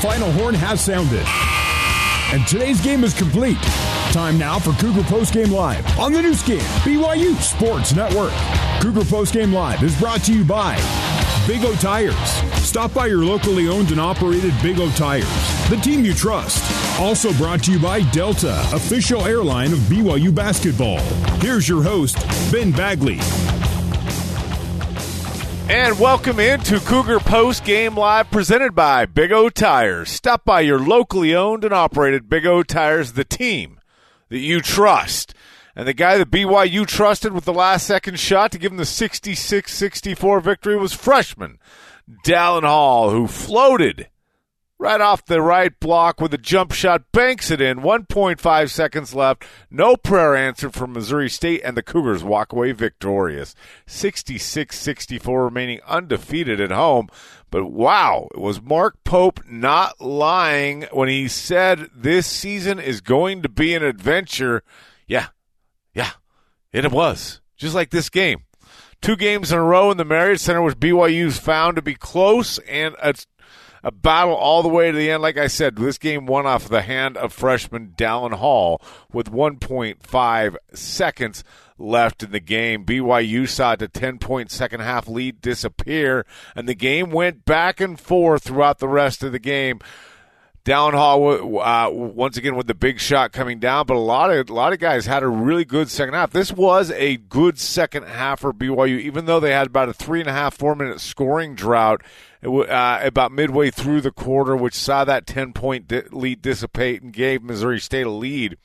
final horn has sounded. And today's game is complete. Time now for Cougar Postgame Live on the Nu Skin, BYU Sports Network. Cougar Postgame Live is brought to you by Big O Tires. Stop by your locally owned and operated Big O Tires, the team you trust. Also brought to you by Delta, official airline of BYU basketball. Here's your host, Ben Bagley. And welcome into Cougar Post Game Live presented by Big O Tires. Stop by your locally owned and operated Big O Tires, the team that you trust. And the guy that BYU trusted with the last second shot to give him the 66 64 victory was freshman Dallin Hall, who floated right off the right block with a jump shot, banks it in. 1.5 seconds left. No prayer answered from Missouri State, and the Cougars walk away victorious. 66 64 remaining undefeated at home. But wow, it was Mark Pope not lying when he said this season is going to be an adventure. Yeah, yeah, it was. Just like this game. Two games in a row in the Marriott Center, which BYU's found to be close and a, a battle all the way to the end. Like I said, this game won off the hand of freshman Dallin Hall with 1.5 seconds left in the game. BYU saw the 10 point second half lead disappear, and the game went back and forth throughout the rest of the game. Dallin Hall uh, once again with the big shot coming down, but a lot of a lot of guys had a really good second half. This was a good second half for BYU, even though they had about a three and a half four minute scoring drought uh, about midway through the quarter, which saw that ten point di- lead dissipate and gave Missouri State a lead.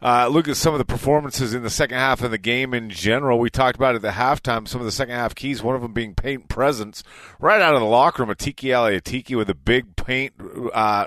Uh, look at some of the performances in the second half of the game in general. We talked about at the halftime some of the second half keys. One of them being paint presence right out of the locker room. Atiki Ali Atiki with a big paint, uh,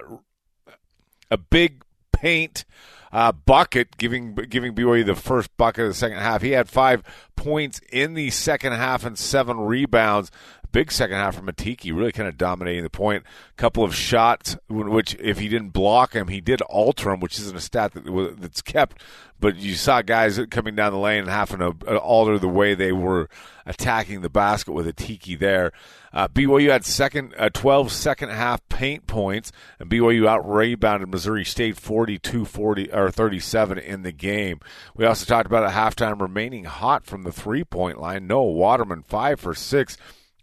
a big paint uh, bucket, giving giving BYU the first bucket of the second half. He had five points in the second half and seven rebounds big second half from Matiki, really kind of dominating the point. A couple of shots, which if he didn't block him, he did alter him, which isn't a stat that, that's kept. But you saw guys coming down the lane and having to uh, alter the way they were attacking the basket with Atiki there. Uh, BYU had second, uh, 12 second half paint points, and BYU out rebounded Missouri State 42 40 or 37 in the game. We also talked about a halftime remaining hot from the three point line. Noah Waterman, five for six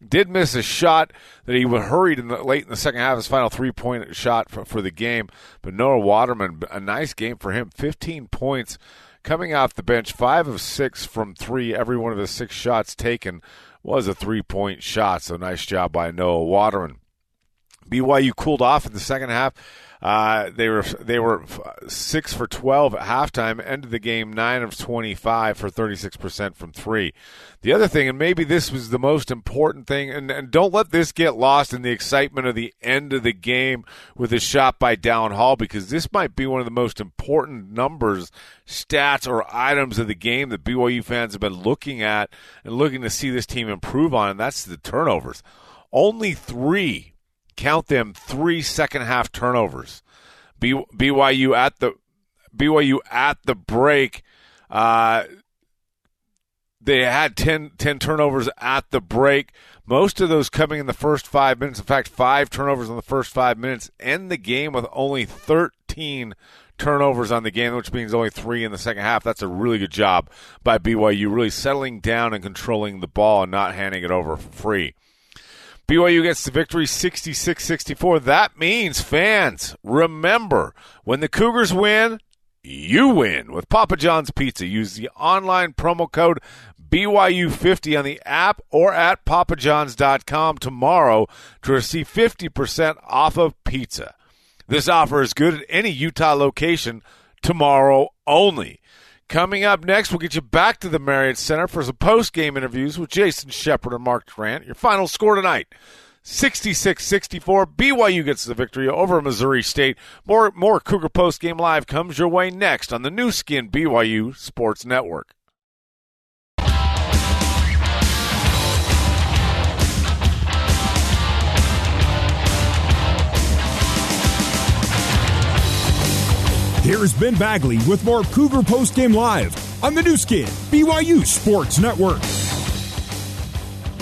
did miss a shot that he was hurried in the late in the second half. His final three point shot for, for the game, but Noah Waterman, a nice game for him. Fifteen points coming off the bench, five of six from three. Every one of the six shots taken was a three point shot. So nice job by Noah Waterman. BYU cooled off in the second half. Uh, they were they were six for twelve at halftime. Ended the game nine of twenty five for thirty six percent from three. The other thing, and maybe this was the most important thing, and, and don't let this get lost in the excitement of the end of the game with a shot by Dallin Hall, because this might be one of the most important numbers, stats, or items of the game that BYU fans have been looking at and looking to see this team improve on, and that's the turnovers. Only three count them three second half turnovers. BYU at the BYU at the break. Uh, they had 10, 10, turnovers at the break. Most of those coming in the first five minutes. In fact, five turnovers in the first five minutes. End the game with only 13 turnovers on the game, which means only three in the second half. That's a really good job by BYU, really settling down and controlling the ball and not handing it over for free. BYU gets the victory 66 64. That means, fans, remember when the Cougars win, you win with Papa John's Pizza. Use the online promo code BYU50 on the app or at papajohns.com tomorrow to receive 50% off of pizza. This offer is good at any Utah location tomorrow only. Coming up next, we'll get you back to the Marriott Center for some post game interviews with Jason Shepard and Mark Durrant. Your final score tonight 66 64. BYU gets the victory over Missouri State. More, more Cougar post game live comes your way next on the Nu Skin BYU Sports Network. Here's Ben Bagley with more Cougar Post Game Live on the Nu Skin, BYU Sports Network.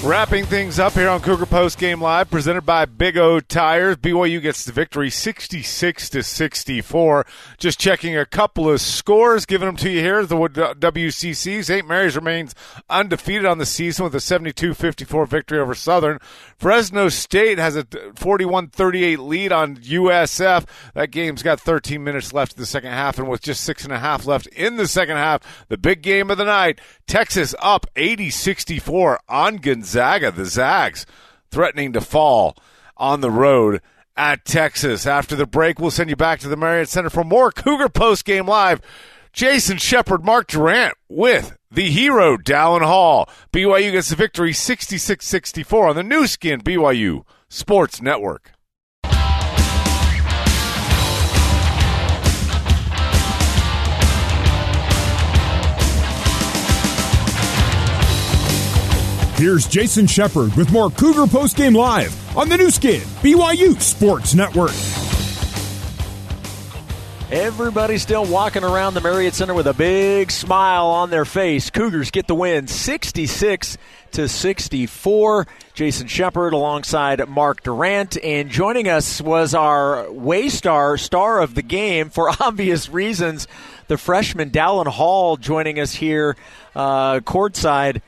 Wrapping things up here on Cougar Post Game Live, presented by Big O Tires. BYU gets the victory, sixty-six to sixty-four. Just checking a couple of scores, giving them to you here. The WCC uh, St. Mary's remains undefeated on the season with a 72-54 victory over Southern. Fresno State has a 41-38 lead on USF. That game's got 13 minutes left in the second half, and with just six and a half left in the second half, the big game of the night, Texas up 80-64 on Gonzaga. Gonzaga, the Zags, threatening to fall on the road at Texas. After the break, we'll send you back to the Marriott Center for more Cougar Post Game Live. Jason Shepard, Mark Durrant with the hero, Dallin Hall. BYU gets the victory 66 64 on the Nu Skin BYU Sports Network. Here's Jason Shepard with more Cougar Post Game Live on the Nu Skin, BYU Sports Network. Everybody's still walking around the Marriott Center with a big smile on their face. Cougars get the win 66 to 64. Jason Shepard alongside Mark Durrant. And joining us was our Waystar star of the game for obvious reasons, the freshman Dallin Hall joining us here uh, courtside.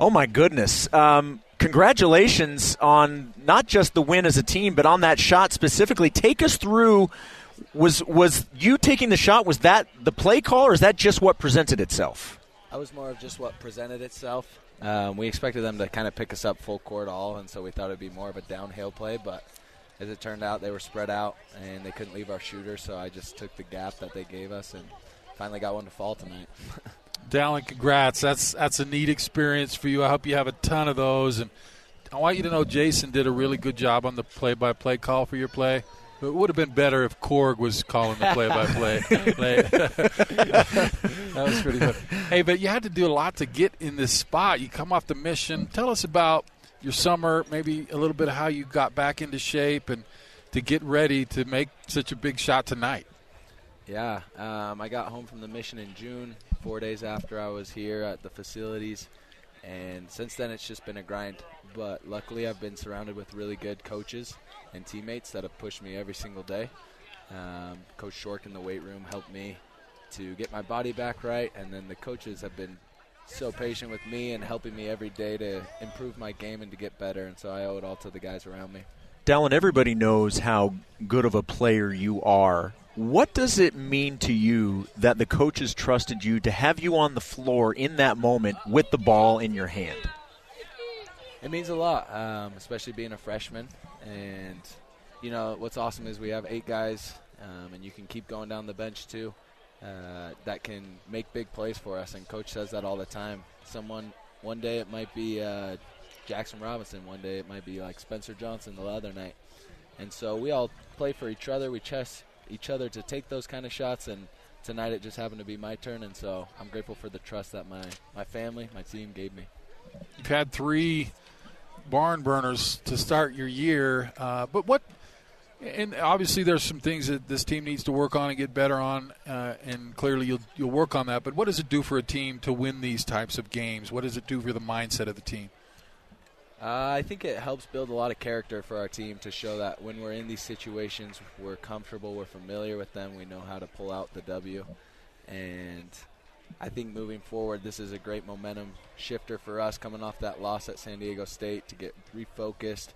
Oh my goodness. Um, congratulations on not just the win as a team, but on that shot specifically. Take us through. Was was you taking the shot? Was that the play call, or is that just what presented itself? I was more of just what presented itself. Um, we expected them to kind of pick us up full court all, and so we thought it'd be more of a downhill play. But as it turned out, they were spread out and they couldn't leave our shooter, so I just took the gap that they gave us and finally got one to fall tonight. Dallin, congrats. That's that's a neat experience for you. I hope you have a ton of those. And I want you to know Jason did a really good job on the play-by-play call for your play. It would have been better if Korg was calling the play-by-play. that was pretty good. Hey, but you had to do a lot to get in this spot. You come off the mission. Tell us about your summer, maybe a little bit of how you got back into shape and to get ready to make such a big shot tonight. Yeah, um, I got home from the mission in June, four days after I was here at the facilities, and since then it's just been a grind. But luckily, I've been surrounded with really good coaches and teammates that have pushed me every single day. Um, Coach Shork in the weight room helped me to get my body back right, and then the coaches have been so patient with me and helping me every day to improve my game and to get better. And so I owe it all to the guys around me. Dallin, everybody knows how good of a player you are. What does it mean to you that the coaches trusted you to have you on the floor in that moment with the ball in your hand? It means a lot, um, especially being a freshman. And, you know, what's awesome is we have eight guys, um, and you can keep going down the bench too, uh, that can make big plays for us. And coach says that all the time. Someone, one day it might be uh, Jackson Robinson, one day it might be like Spencer Johnson the other night. And so we all play for each other. We chess each other to take those kind of shots. And tonight it just happened to be my turn, and so I'm grateful for the trust that my my family, my team gave me. You've had three barn burners to start your year, uh, but what? And obviously, there's some things that this team needs to work on and get better on, uh, and clearly you'll you'll work on that. But what does it do for a team to win these types of games? What does it do for the mindset of the team? Uh, I think it helps build a lot of character for our team to show that when we're in these situations, we're comfortable, we're familiar with them, we know how to pull out the W. And I think moving forward, this is a great momentum shifter for us coming off that loss at San Diego State to get refocused.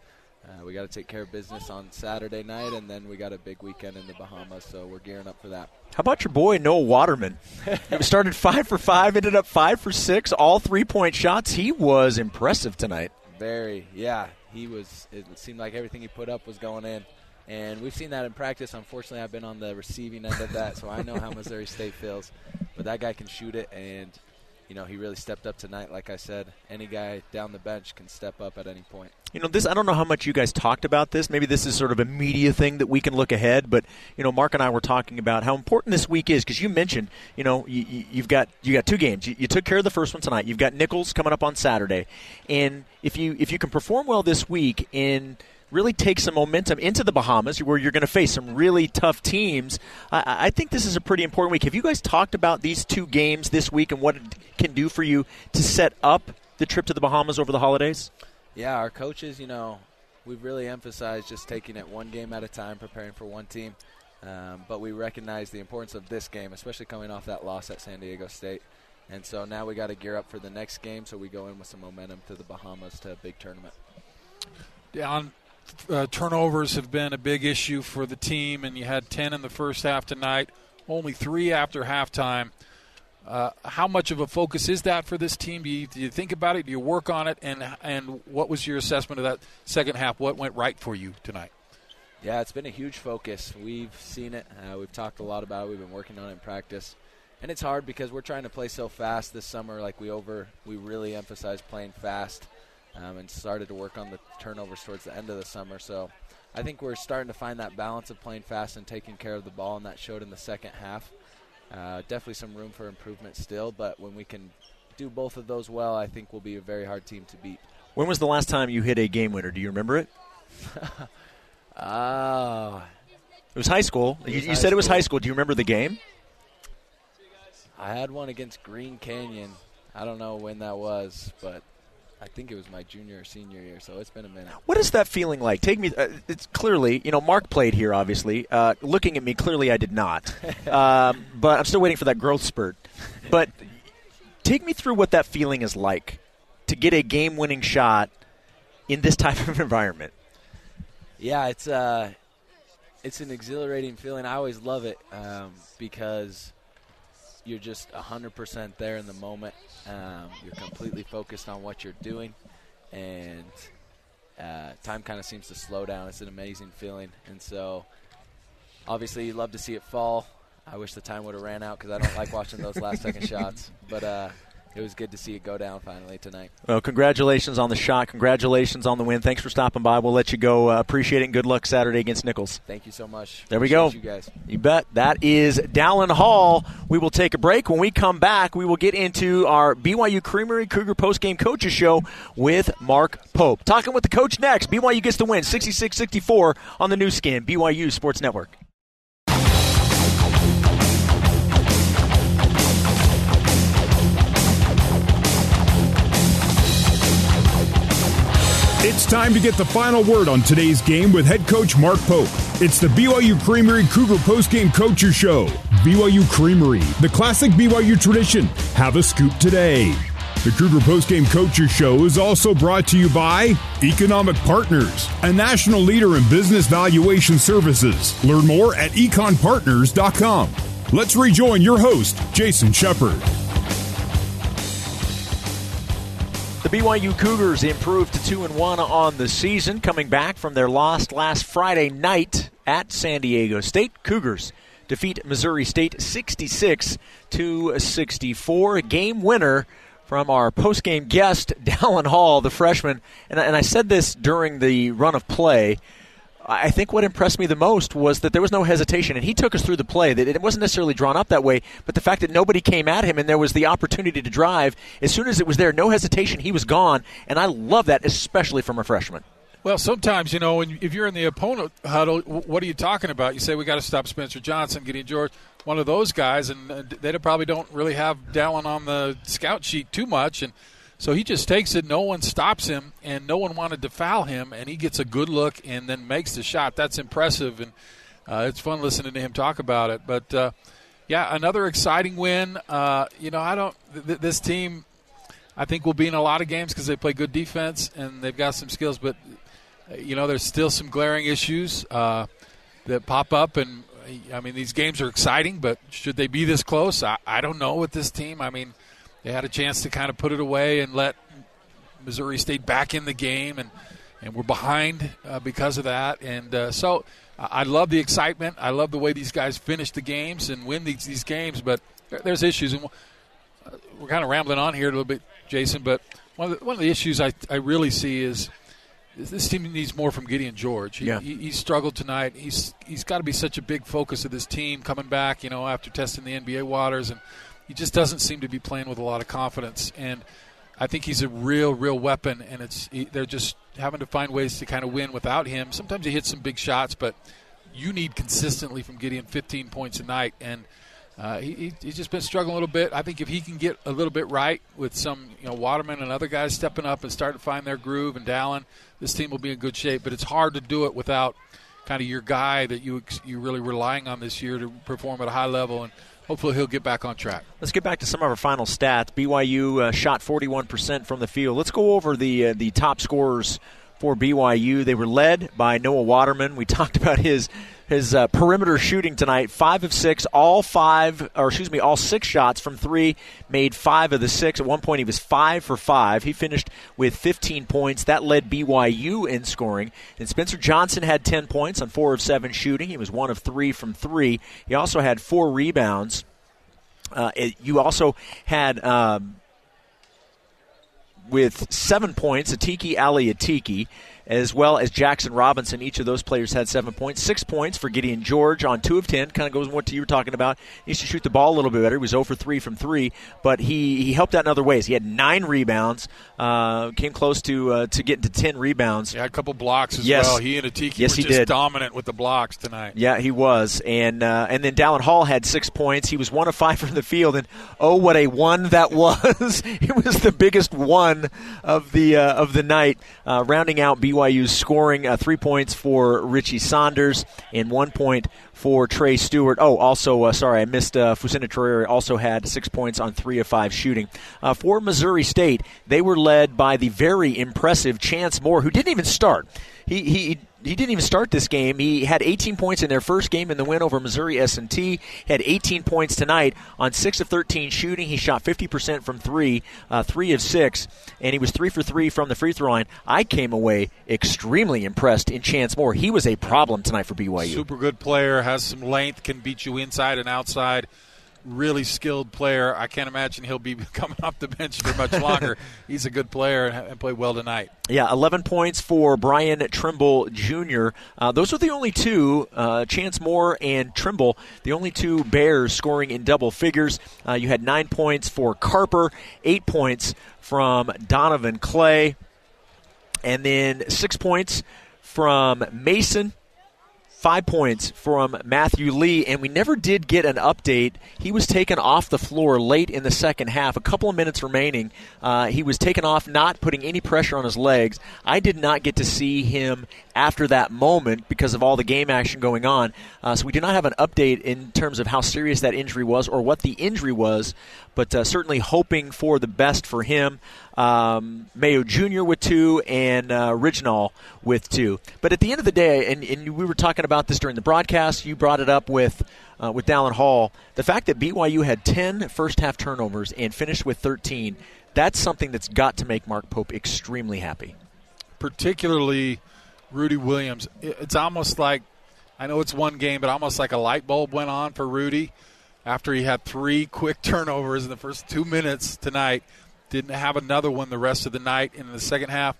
Uh, we got to take care of business on Saturday night, and then we got a big weekend in the Bahamas, so we're gearing up for that. How about your boy Noah Waterman? he started five for five, ended up five for six, all three point shots. He was impressive tonight. Very, yeah. He was. It seemed like everything he put up was going in, and we've seen that in practice. Unfortunately, I've been on the receiving end of that, so I know how Missouri State feels. But that guy can shoot it, and you know he really stepped up tonight. Like I said, any guy down the bench can step up at any point. You know, this I don't know how much you guys talked about this. Maybe this is sort of a media thing that we can look ahead. But you know, Mark and I were talking about how important this week is because you mentioned, you know, you, have got you got two games. You, you, took care of the first one tonight. You've got Nicholls coming up on Saturday, and if you if you can perform well this week and really take some momentum into the Bahamas, where you're going to face some really tough teams. I, I, think this is a pretty important week. Have you guys talked about these two games this week and what it can do for you to set up the trip to the Bahamas over the holidays? Yeah, our coaches, you know, we've really emphasized just taking it one game at a time, preparing for one team. Um, but we recognize the importance of this game, especially coming off that loss at San Diego State. And so now we got to gear up for the next game, so we go in with some momentum to the Bahamas to a big tournament. Down uh, turnovers have been a big issue for the team, and you had 10 in the first half tonight, only three after halftime. Uh, how much of a focus is that for this team? Do you, do you, think about it? Do you work on it? And and what was your assessment of that second half? What went right for you tonight? Yeah, it's been a huge focus. We've seen it. Uh, we've talked a lot about it. We've been working on it in practice, and it's hard because we're trying to play so fast this summer. Like we over, we really emphasize playing fast, um, and started to work on the turnovers towards the end of the summer. So I think we're starting to find that balance of playing fast and taking care of the ball, and that showed in the second half. Uh, definitely some room for improvement still, but when we can do both of those well, I think we'll be a very hard team to beat. When was the last time you hit a game winner? Do you remember it? Ah. It was high school. You, was you high said it was high school. Do you remember the game? I had one against Green Canyon. I don't know when that was, but I think it was my junior or senior year, so it's been a minute. What is that feeling like? Take me. Uh, it's clearly, you know, Mark played here. Obviously, uh, looking at me, clearly I did not. um, but I'm still waiting for that growth spurt. But take me through what that feeling is like to get a game-winning shot in this type of environment. Yeah, it's uh, it's an exhilarating feeling. I always love it um, because you're just 100% there in the moment. Um, you're completely focused on what you're doing, and uh, time kind of seems to slow down. It's an amazing feeling, and so obviously you love to see it fall. I wish the time would have ran out because I don't like watching those last second shots, but uh, it was good to see it go down finally tonight. Well, congratulations on the shot. Congratulations on the win. Thanks for stopping by. We'll let you go. Uh, appreciate it. and Good luck Saturday against Nicholls. Thank you so much. There we go. You guys. You bet. That is Dallin Hall. We will take a break. When we come back, we will get into our BYU Creamery Cougar postgame coaches show with Mark Pope. Talking with the coach next. BYU gets the win 66 64 on the Nu Skin, BYU Sports Network. It's time to get the final word on today's game with head coach Mark Pope. It's the BYU Creamery Cougar Postgame Coaches Show. BYU Creamery, the classic BYU tradition. Have a scoop today. The Cougar Postgame Coaches Show is also brought to you by Economic Partners, a national leader in business valuation services. Learn more at econpartners.com. Let's rejoin your host, Jason Shepard. BYU Cougars improved to 2 and 1 on the season, coming back from their loss last Friday night at San Diego State. Cougars defeat Missouri State 66 to 64. Game winner from our postgame guest, Dallin Hall, the freshman. And, and I said this during the run of play. I think what impressed me the most was that there was no hesitation, and he took us through the play. That it wasn't necessarily drawn up that way, but the fact that nobody came at him and there was the opportunity to drive. As soon as it was there, no hesitation, he was gone, and I love that, especially from a freshman. Well, sometimes you know, if you're in the opponent huddle, what are you talking about? You say we got to stop Spencer Johnson, Gideon George, one of those guys, and they probably don't really have Dallin on the scout sheet too much, and so he just takes it. No one stops him, and no one wanted to foul him, and he gets a good look and then makes the shot. That's impressive, and uh, it's fun listening to him talk about it. But uh, yeah, another exciting win. Uh, you know, I don't. Th- this team, I think, will be in a lot of games because they play good defense and they've got some skills. But uh, you know, there's still some glaring issues uh, that pop up, and I mean, these games are exciting, but should they be this close? I, I don't know with this team. I mean, they had a chance to kind of put it away and let Missouri State back in the game, and and we're behind uh, because of that. And uh, so I love the excitement. I love the way these guys finish the games and win these these games. But there, there's issues, and uh, we're kind of rambling on here a little bit, Jason. But one of the, one of the issues I I really see is this team needs more from Gideon George. He, Yeah. he, he struggled tonight. He's he's got to be such a big focus of this team coming back. You know, after testing the NBA waters, and he just doesn't seem to be playing with a lot of confidence. And I think he's a real, real weapon. And it's they're just having to find ways to kind of win without him. Sometimes he hits some big shots, but you need consistently from Gideon 15 points a night. And uh, he, he, he's just been struggling a little bit. I think if he can get a little bit right with some, you know, Waterman and other guys stepping up and starting to find their groove and Dallin, this team will be in good shape. But it's hard to do it without kind of your guy that you you really relying on this year to perform at a high level and hopefully he'll get back on track. Let's get back to some of our final stats. BYU uh, shot 41% from the field. Let's go over the uh, the top scorers for BYU. They were led by Noah Waterman. We talked about his his uh, perimeter shooting tonight. Five of six, all five, or excuse me, all six shots from three. Made five of the six. At one point, he was five for five. He finished with 15 points. That led BYU in scoring. And Spencer Johnson had 10 points on four of seven shooting. He was one of three from three. He also had four rebounds. Uh, it, you also had. Um, with seven points, Atiki Ali Atiki as well as Jackson Robinson. Each of those players had seven points. Six points for Gideon George on two of ten. Kind of goes with what you were talking about. He needs to shoot the ball a little bit better. He was 0 for 3 from 3, but he, he helped out in other ways. He had nine rebounds, uh, came close to uh, to getting to 10 rebounds. Yeah, a couple blocks as yes. well. He and Atiki yes, were he just did. dominant with the blocks tonight. Yeah, he was. And uh, and then Dallin Hall had six points. He was one of five from the field, and oh, what a one that was! it was the biggest one of the uh, of the night, uh, rounding out BYU's scoring. Uh, three points for Richie Saunders and one point for Trey Stewart. Oh, also, uh, sorry, I missed uh, Fousseyni Traore also had six points on three of five shooting. Uh, for Missouri State, they were led by the very impressive Chance Moore, who didn't even start. He, he he didn't even start this game. He had 18 points in their first game in the win over Missouri S&T. Had 18 points tonight on six of 13 shooting. He shot 50% from three, uh, three of six, and he was three for three from the free throw line. I came away extremely impressed in Chance Moore. He was a problem tonight for BYU. Super good player, has some length, can beat you inside and outside really skilled player. I can't imagine he'll be coming off the bench for much longer. He's a good player and played well tonight. Yeah, 11 points for Brian Trimble Jr. Uh, those are the only two, uh, Chance Moore and Trimble, the only two Bears scoring in double figures. Uh, you had nine points for Carper, eight points from Donovan Clay, and then six points from Mason five points from Matthew Lee, and we never did get an update. He was taken off the floor late in the second half, a couple of minutes remaining. Uh, he was taken off, not putting any pressure on his legs. I did not get to see him after that moment because of all the game action going on. Uh, so we do not have an update in terms of how serious that injury was or what the injury was, but uh, certainly hoping for the best for him. Um, Mayo Jr. with two and uh, Original with two. But at the end of the day, and, and we were talking about this during the broadcast, you brought it up with uh, with Dallin Hall. The fact that BYU had 10 first half turnovers and finished with 13, that's something that's got to make Mark Pope extremely happy. Particularly Rudy Williams. It's almost like, I know it's one game, but almost like a light bulb went on for Rudy after he had three quick turnovers in the first two minutes tonight. Didn't have another one the rest of the night. And in the second half,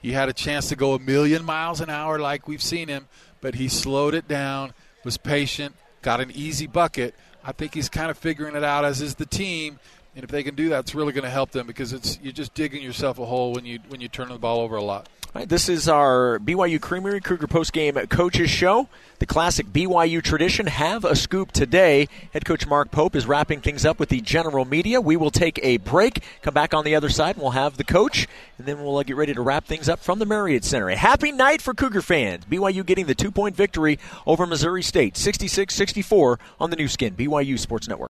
he had a chance to go a million miles an hour like we've seen him, but he slowed it down, was patient, got an easy bucket. I think he's kind of figuring it out, as is the team. And if they can do that, it's really going to help them because it's you're just digging yourself a hole when you when you turn the ball over a lot. Right, this is our BYU Creamery Cougar Post Game Coaches Show. The classic BYU tradition. Have a scoop today. Head coach Mark Pope is wrapping things up with the general media. We will take a break, come back on the other side, and we'll have the coach, and then we'll uh, get ready to wrap things up from the Marriott Center. A happy night for Cougar fans. BYU getting the two point victory over Missouri State, 66 64 on the Nu Skin, BYU Sports Network.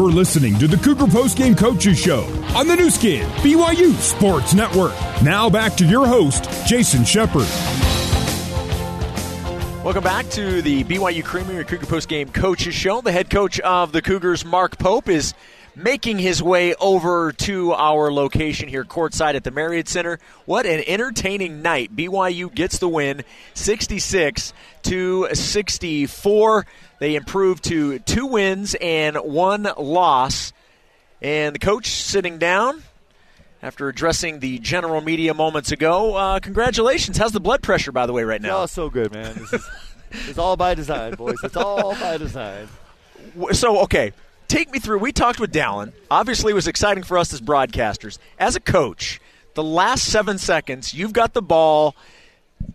You're listening to the Cougar Post Game Coaches Show on the Nu Skin, BYU Sports Network. Now back to your host, Jason Shepard. Welcome back to the BYU Creamery Cougar Post Game Coaches Show. The head coach of the Cougars, Mark Pope, is making his way over to our location here courtside at the Marriott Center. What an entertaining night. BYU gets the win 66 to 64. They improved to two wins and one loss. And the coach sitting down after addressing the general media moments ago. Uh, congratulations. How's the blood pressure, by the way, right now? Oh, so good, man. This is, it's all by design, boys. It's all by design. So, okay, take me through. We talked with Dallin. Obviously, it was exciting for us as broadcasters. As a coach, the last seven seconds. You've got the ball.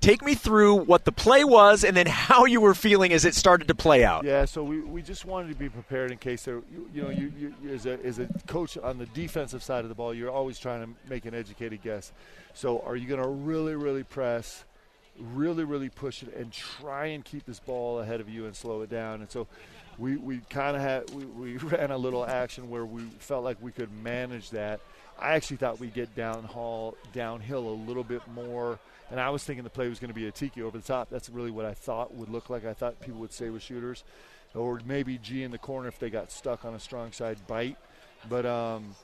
Take me through what the play was and then how you were feeling as it started to play out. Yeah, so we, we just wanted to be prepared in case there, you, you know, you, you, as, a, as a coach on the defensive side of the ball, you're always trying to make an educated guess. So are you going to really, really press, really, really push it, and try and keep this ball ahead of you and slow it down? And so we, we kind of had, we, we ran a little action where we felt like we could manage that. I actually thought we'd get downhill, downhill a little bit more – and I was thinking the play was going to be Atiki over the top. That's really what I thought would look like. I thought people would say with shooters, or maybe G in the corner if they got stuck on a strong side bite. But um,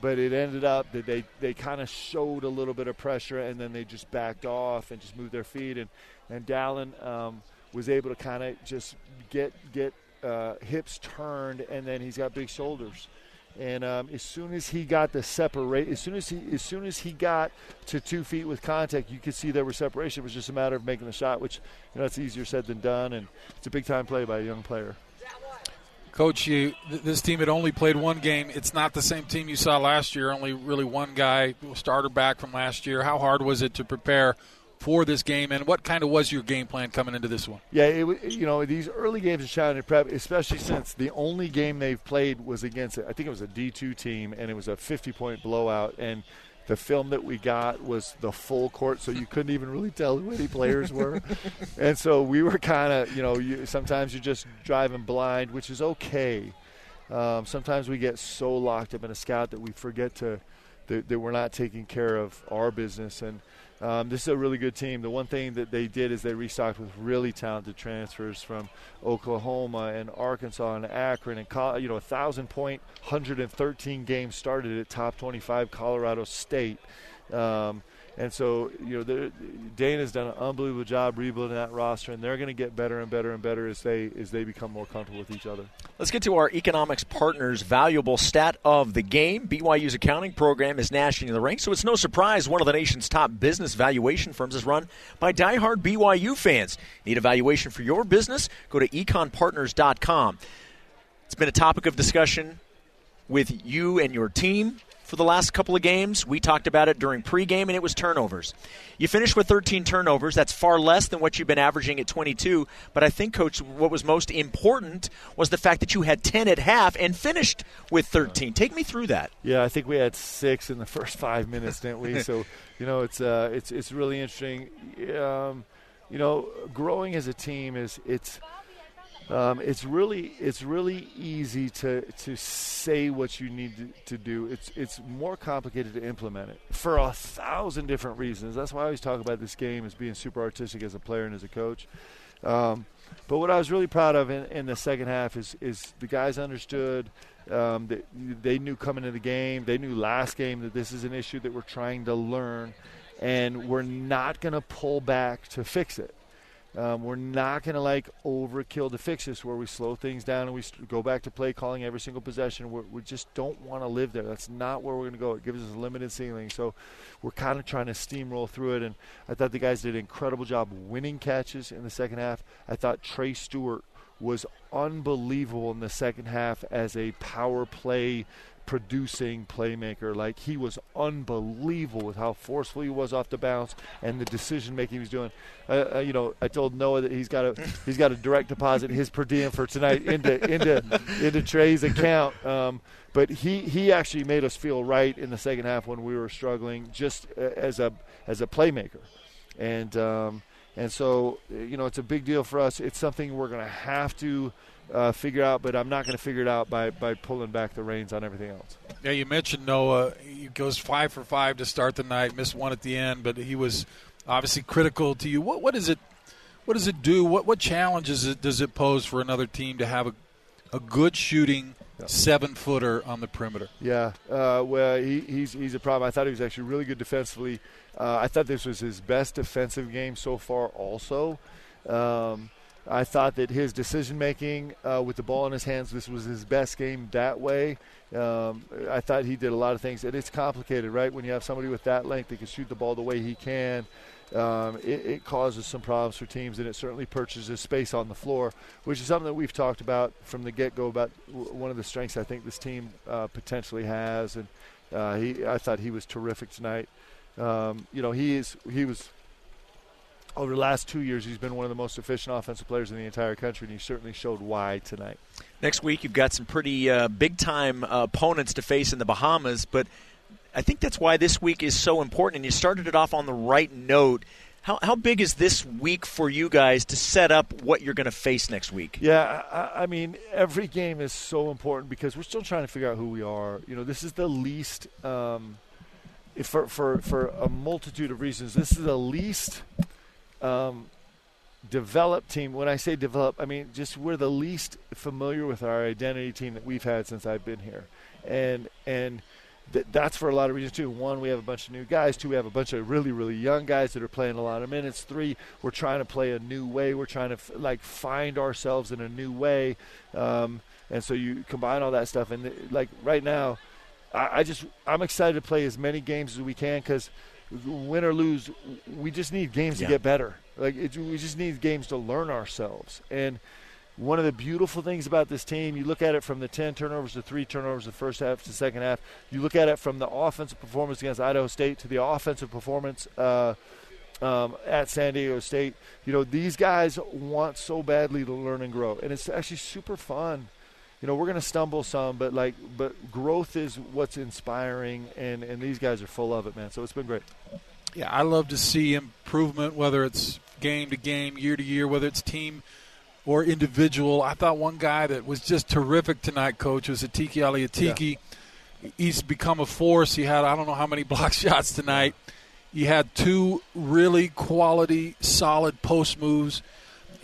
but it ended up that they they kind of showed a little bit of pressure and then they just backed off and just moved their feet and and Dallin um, was able to kind of just get get uh, hips turned and then he's got big shoulders and um, as soon as he got the separate, as soon as he as soon as he got to two feet with contact, you could see there was separation. It was just a matter of making the shot, which you know it's easier said than done, and it's a big time play by a young player. Coach, you this team had only played one game. It's not the same team you saw last year. Only really one guy starter back from last year. How hard was it to prepare for this game, and what kind of was your game plan coming into this one? Yeah, it, was you know these early games of China Prep, especially since the only game they've played was against I think it was a D2 team, and it was a 50 point blowout, and the film that we got was the full court, so you couldn't even really tell who any players were, and so we were kind of you know you, sometimes you're just driving blind, which is okay. Um, sometimes we get so locked up in a scout that we forget to that, that we're not taking care of our business and um, this is a really good team. The one thing that they did is they restocked with really talented transfers from Oklahoma and Arkansas and Akron and you know a thousand point, 113 games started at top 25 Colorado State. Um, and so, you know, Dana's done an unbelievable job rebuilding that roster, and they're going to get better and better and better as they as they become more comfortable with each other. Let's get to our economics partners' valuable stat of the game. BYU's accounting program is nationally ranked, so it's no surprise one of the nation's top business valuation firms is run by diehard BYU fans. Need a valuation for your business? Go to econpartners.com. It's been a topic of discussion with you and your team for the last couple of games. We talked about it during pregame, and it was turnovers. You finished with 13 turnovers. That's far less than what you've been averaging at 22. But I think, Coach, what was most important was the fact that you had 10 at half and finished with 13. Take me through that. Yeah, I think we had six in the first five minutes, didn't we? so, you know, it's uh, it's it's really interesting. Um, you know, growing as a team is it's – um, it's really it's really easy to to say what you need to, to, do. It's it's more complicated to implement it for a thousand different reasons. That's why I always talk about this game as being super artistic as a player and as a coach. Um, but what I was really proud of in, in, the second half is is the guys understood. Um, that they knew coming into the game. They knew last game that this is an issue that we're trying to learn, and we're not going to pull back to fix it. Um, we're not going to like overkill fix this where we slow things down and we st- go back to play calling every single possession. We're, we just don't want to live there. That's not where we're going to go. It gives us a limited ceiling. So we're kind of trying to steamroll through it. And I thought the guys did an incredible job winning catches in the second half. I thought Trey Stewart was unbelievable in the second half as a power play producing playmaker. Like he was unbelievable with how forceful he was off the bounce and the decision making he was doing. Uh, uh, you know, I told Noah that he's got a he's got a direct deposit his per diem for tonight into into into Trey's account. Um, but he he actually made us feel right in the second half when we were struggling, just uh, as a as a playmaker, and. Um, and so, you know, it's a big deal for us. It's something we're going to have to uh, figure out, but I'm not going to figure it out by, by pulling back the reins on everything else. Yeah, you mentioned Noah. He goes five for five to start the night, missed one at the end, but he was obviously critical to you. What what is it? What does it do? What what challenges it, does it pose for another team to have a a good shooting seven footer on the perimeter? Yeah, uh, well, he, he's he's a problem. I thought he was actually really good defensively. Uh, I thought this was his best defensive game so far. Also. Um, I thought that his decision making uh, with the ball in his hands, this was his best game that way. Um, I thought he did a lot of things, and it's complicated, right? When you have somebody with that length that can shoot the ball the way he can, um, it, it, causes some problems for teams, and it certainly purchases space on the floor, which is something that we've talked about from the get-go. About w- one of the strengths I think this team uh, potentially has, and uh, he, I thought he was terrific tonight. Um, you know, he is he was over the last two years, he's been one of the most efficient offensive players in the entire country, and he certainly showed why tonight. Next week, you've got some pretty uh, big time uh, opponents to face in the Bahamas, but I think that's why this week is so important, and you started it off on the right note. How, how big is this week for you guys to set up what you're going to face next week? Yeah, I, I mean, every game is so important because we're still trying to figure out who we are. You know, this is the least, um, for, for, for a multitude of reasons, this is the least um, developed team. When I say develop, I mean just we're the least familiar with our identity team that we've had since I've been here, and and th- that's for a lot of reasons too. One, we have a bunch of new guys. Two, we have a bunch of really really young guys that are playing a lot of minutes. Three, we're trying to play a new way. We're trying to f- like find ourselves in a new way, um, and so you combine all that stuff and like right now. I, I just I'm excited to play as many games as we can because win or lose, we just need games yeah. to get better. Like it, we just need games to learn ourselves. And one of the beautiful things about this team, you look at it from the 10 turnovers to three turnovers the first half to second half. You look at it from the offensive performance against Idaho State to the offensive performance uh, um, at San Diego State. You know, these guys want so badly to learn and grow, and it's actually super fun you know we're going to stumble some but like but growth is what's inspiring and and these guys are full of it man. So it's been great. Yeah i love to see improvement whether it's game to game year to year whether it's team or individual. I thought one guy that was just terrific tonight coach was Atiki Ali Atiki. Yeah. he's become a force. He had i don't know how many block shots tonight. He had two really quality solid post moves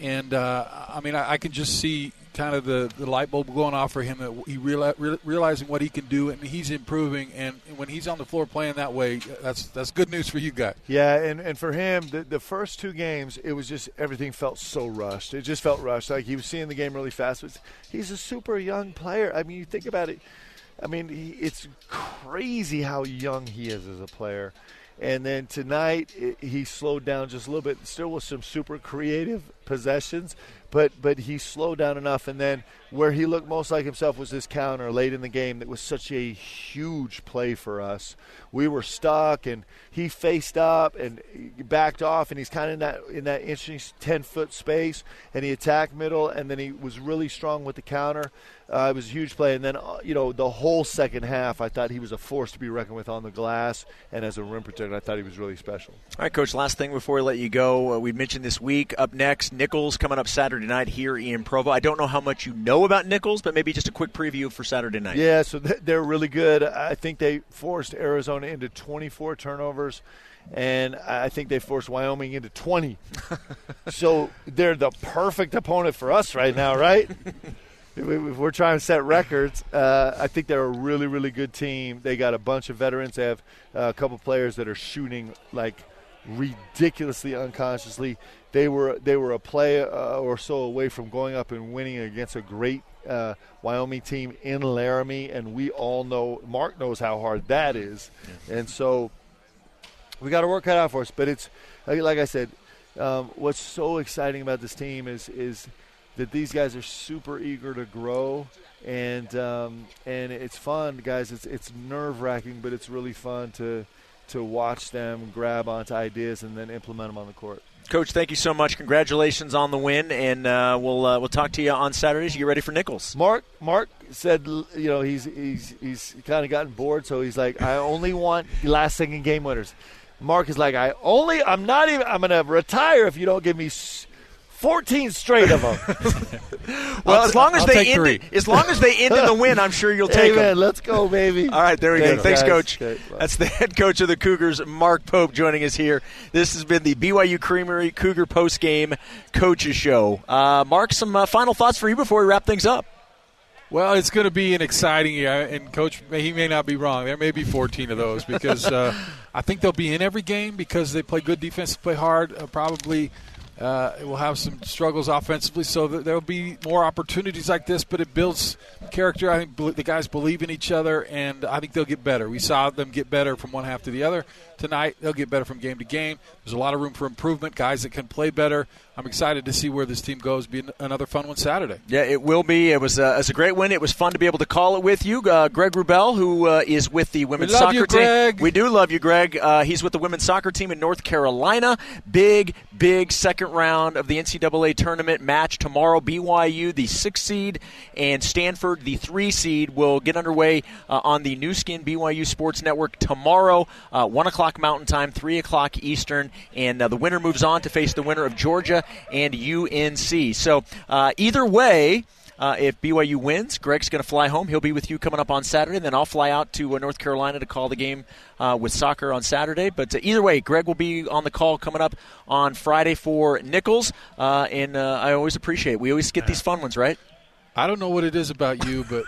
and uh, I mean, I, I, can just see kind of the, the light bulb going off for him that he reali- realizing what he can do and he's improving. And when he's on the floor playing that way that's that's good news for you guys. Yeah and, and for him the, the first two games it was just everything felt so rushed. It just felt rushed. Like he was seeing the game really fast he's a super young player. I mean you think about it. I mean he, it's crazy how young he is as a player and then tonight it, he slowed down just a little bit still with some super creative possessions but but he slowed down enough. And then where he looked most like himself was this counter late in the game that was such a huge play for us. We were stuck, and he faced up and backed off, and he's kind of in that in that interesting ten foot space, and he attacked middle, and then he was really strong with the counter. Uh, it was a huge play, and then uh, you know the whole second half, I thought he was a force to be reckoned with on the glass, and as a rim protector, I thought he was really special. All right, coach. Last thing before we let you go, uh, we mentioned this week up next, Nicholls coming up Saturday night here in Provo. I don't know how much you know about Nicholls, but maybe just a quick preview for Saturday night. Yeah, so they're really good. I think they forced Arizona into 24 turnovers and I think they forced Wyoming into 20. so they're the perfect opponent for us right now, right? we're trying to set records, uh, I think they're a really, really good team. They got a bunch of veterans. They have uh, a couple players that are shooting like ridiculously unconsciously. They were they were a play uh, or so away from going up and winning against a great uh, Wyoming team in Laramie, and we all know Mark knows how hard that is, yeah. and so we got to work cut out for us. But it's like I said, um, what's so exciting about this team is is that these guys are super eager to grow and um, and it's fun, guys. It's it's nerve wracking, but it's really fun to to watch them grab onto ideas and then implement them on the court. Coach, thank you so much. Congratulations on the win, and uh, we'll uh, we'll talk to you on Saturdays. You get ready for Nicholls. Mark Mark said, you know, he's he's he's kind of gotten bored, so he's like, I only want last second game winners. Mark is like, I only, I'm not even, I'm going to retire if you don't give me 14 straight of them. well, as long as I'll they end, as long as they end in the win, I'm sure you'll take Amen. them. Let's go, baby. All right, there we Thanks, go. Thanks, guys. coach. Okay, That's the head coach of the Cougars, Mark Pope, joining us here. This has been the BYU Creamery Cougar post game coaches show. Uh, Mark, some uh, final thoughts for you before we wrap things up. Well, it's going to be an exciting year, and Coach, he may not be wrong. There may be 14 of those because uh, I think they'll be in every game because they play good defense, play hard. Uh, probably uh, it will have some struggles offensively, so there will be more opportunities like this. But it builds character. I think the guys believe in each other, and I think they'll get better. We saw them get better from one half to the other. Tonight. They'll get better from game to game. There's a lot of room for improvement. Guys that can play better. I'm excited to see where this team goes. Be another fun one Saturday. Yeah, it will be. It was, uh, it was a great win. It was fun to be able to call it with you, uh, Greg Wrubell, who uh, is with the women's soccer you, team. Greg. We do love you, Greg. Uh, he's with the women's soccer team in North Carolina. Big, big second round of the NCAA tournament match tomorrow. BYU, the six seed, and Stanford, the three seed, will get underway uh, on the Nu Skin BYU Sports Network tomorrow, uh, one o'clock Mountain Time, three o'clock Eastern, and uh, the winner moves on to face the winner of Georgia and UNC. So uh, either way. Uh, if BYU wins, Greg's going to fly home. He'll be with you coming up on Saturday. Then I'll fly out to uh, North Carolina to call the game uh, with soccer on Saturday. But uh, either way, Greg will be on the call coming up on Friday for Nicholls. Uh, and uh, I always appreciate it. We always get these fun ones, right? I don't know what it is about you, but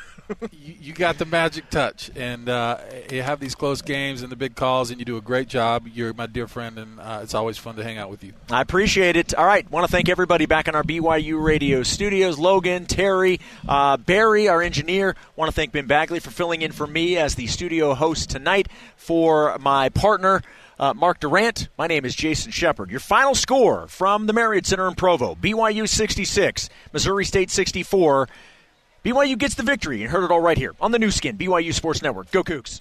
you, you got the magic touch, and uh, you have these close games and the big calls, and you do a great job. You're my dear friend, and uh, it's always fun to hang out with you. I appreciate it. All right, want to thank everybody back in our BYU radio studios. Logan, Terry, uh, Barry, our engineer. Want to thank Ben Bagley for filling in for me as the studio host tonight. For my partner, uh, Mark Durrant. My name is Jason Shepard. Your final score from the Marriott Center in Provo: BYU 66, Missouri State 64. BYU gets the victory. and heard it all right here on the Nu Skin, BYU Sports Network. Go Cougs.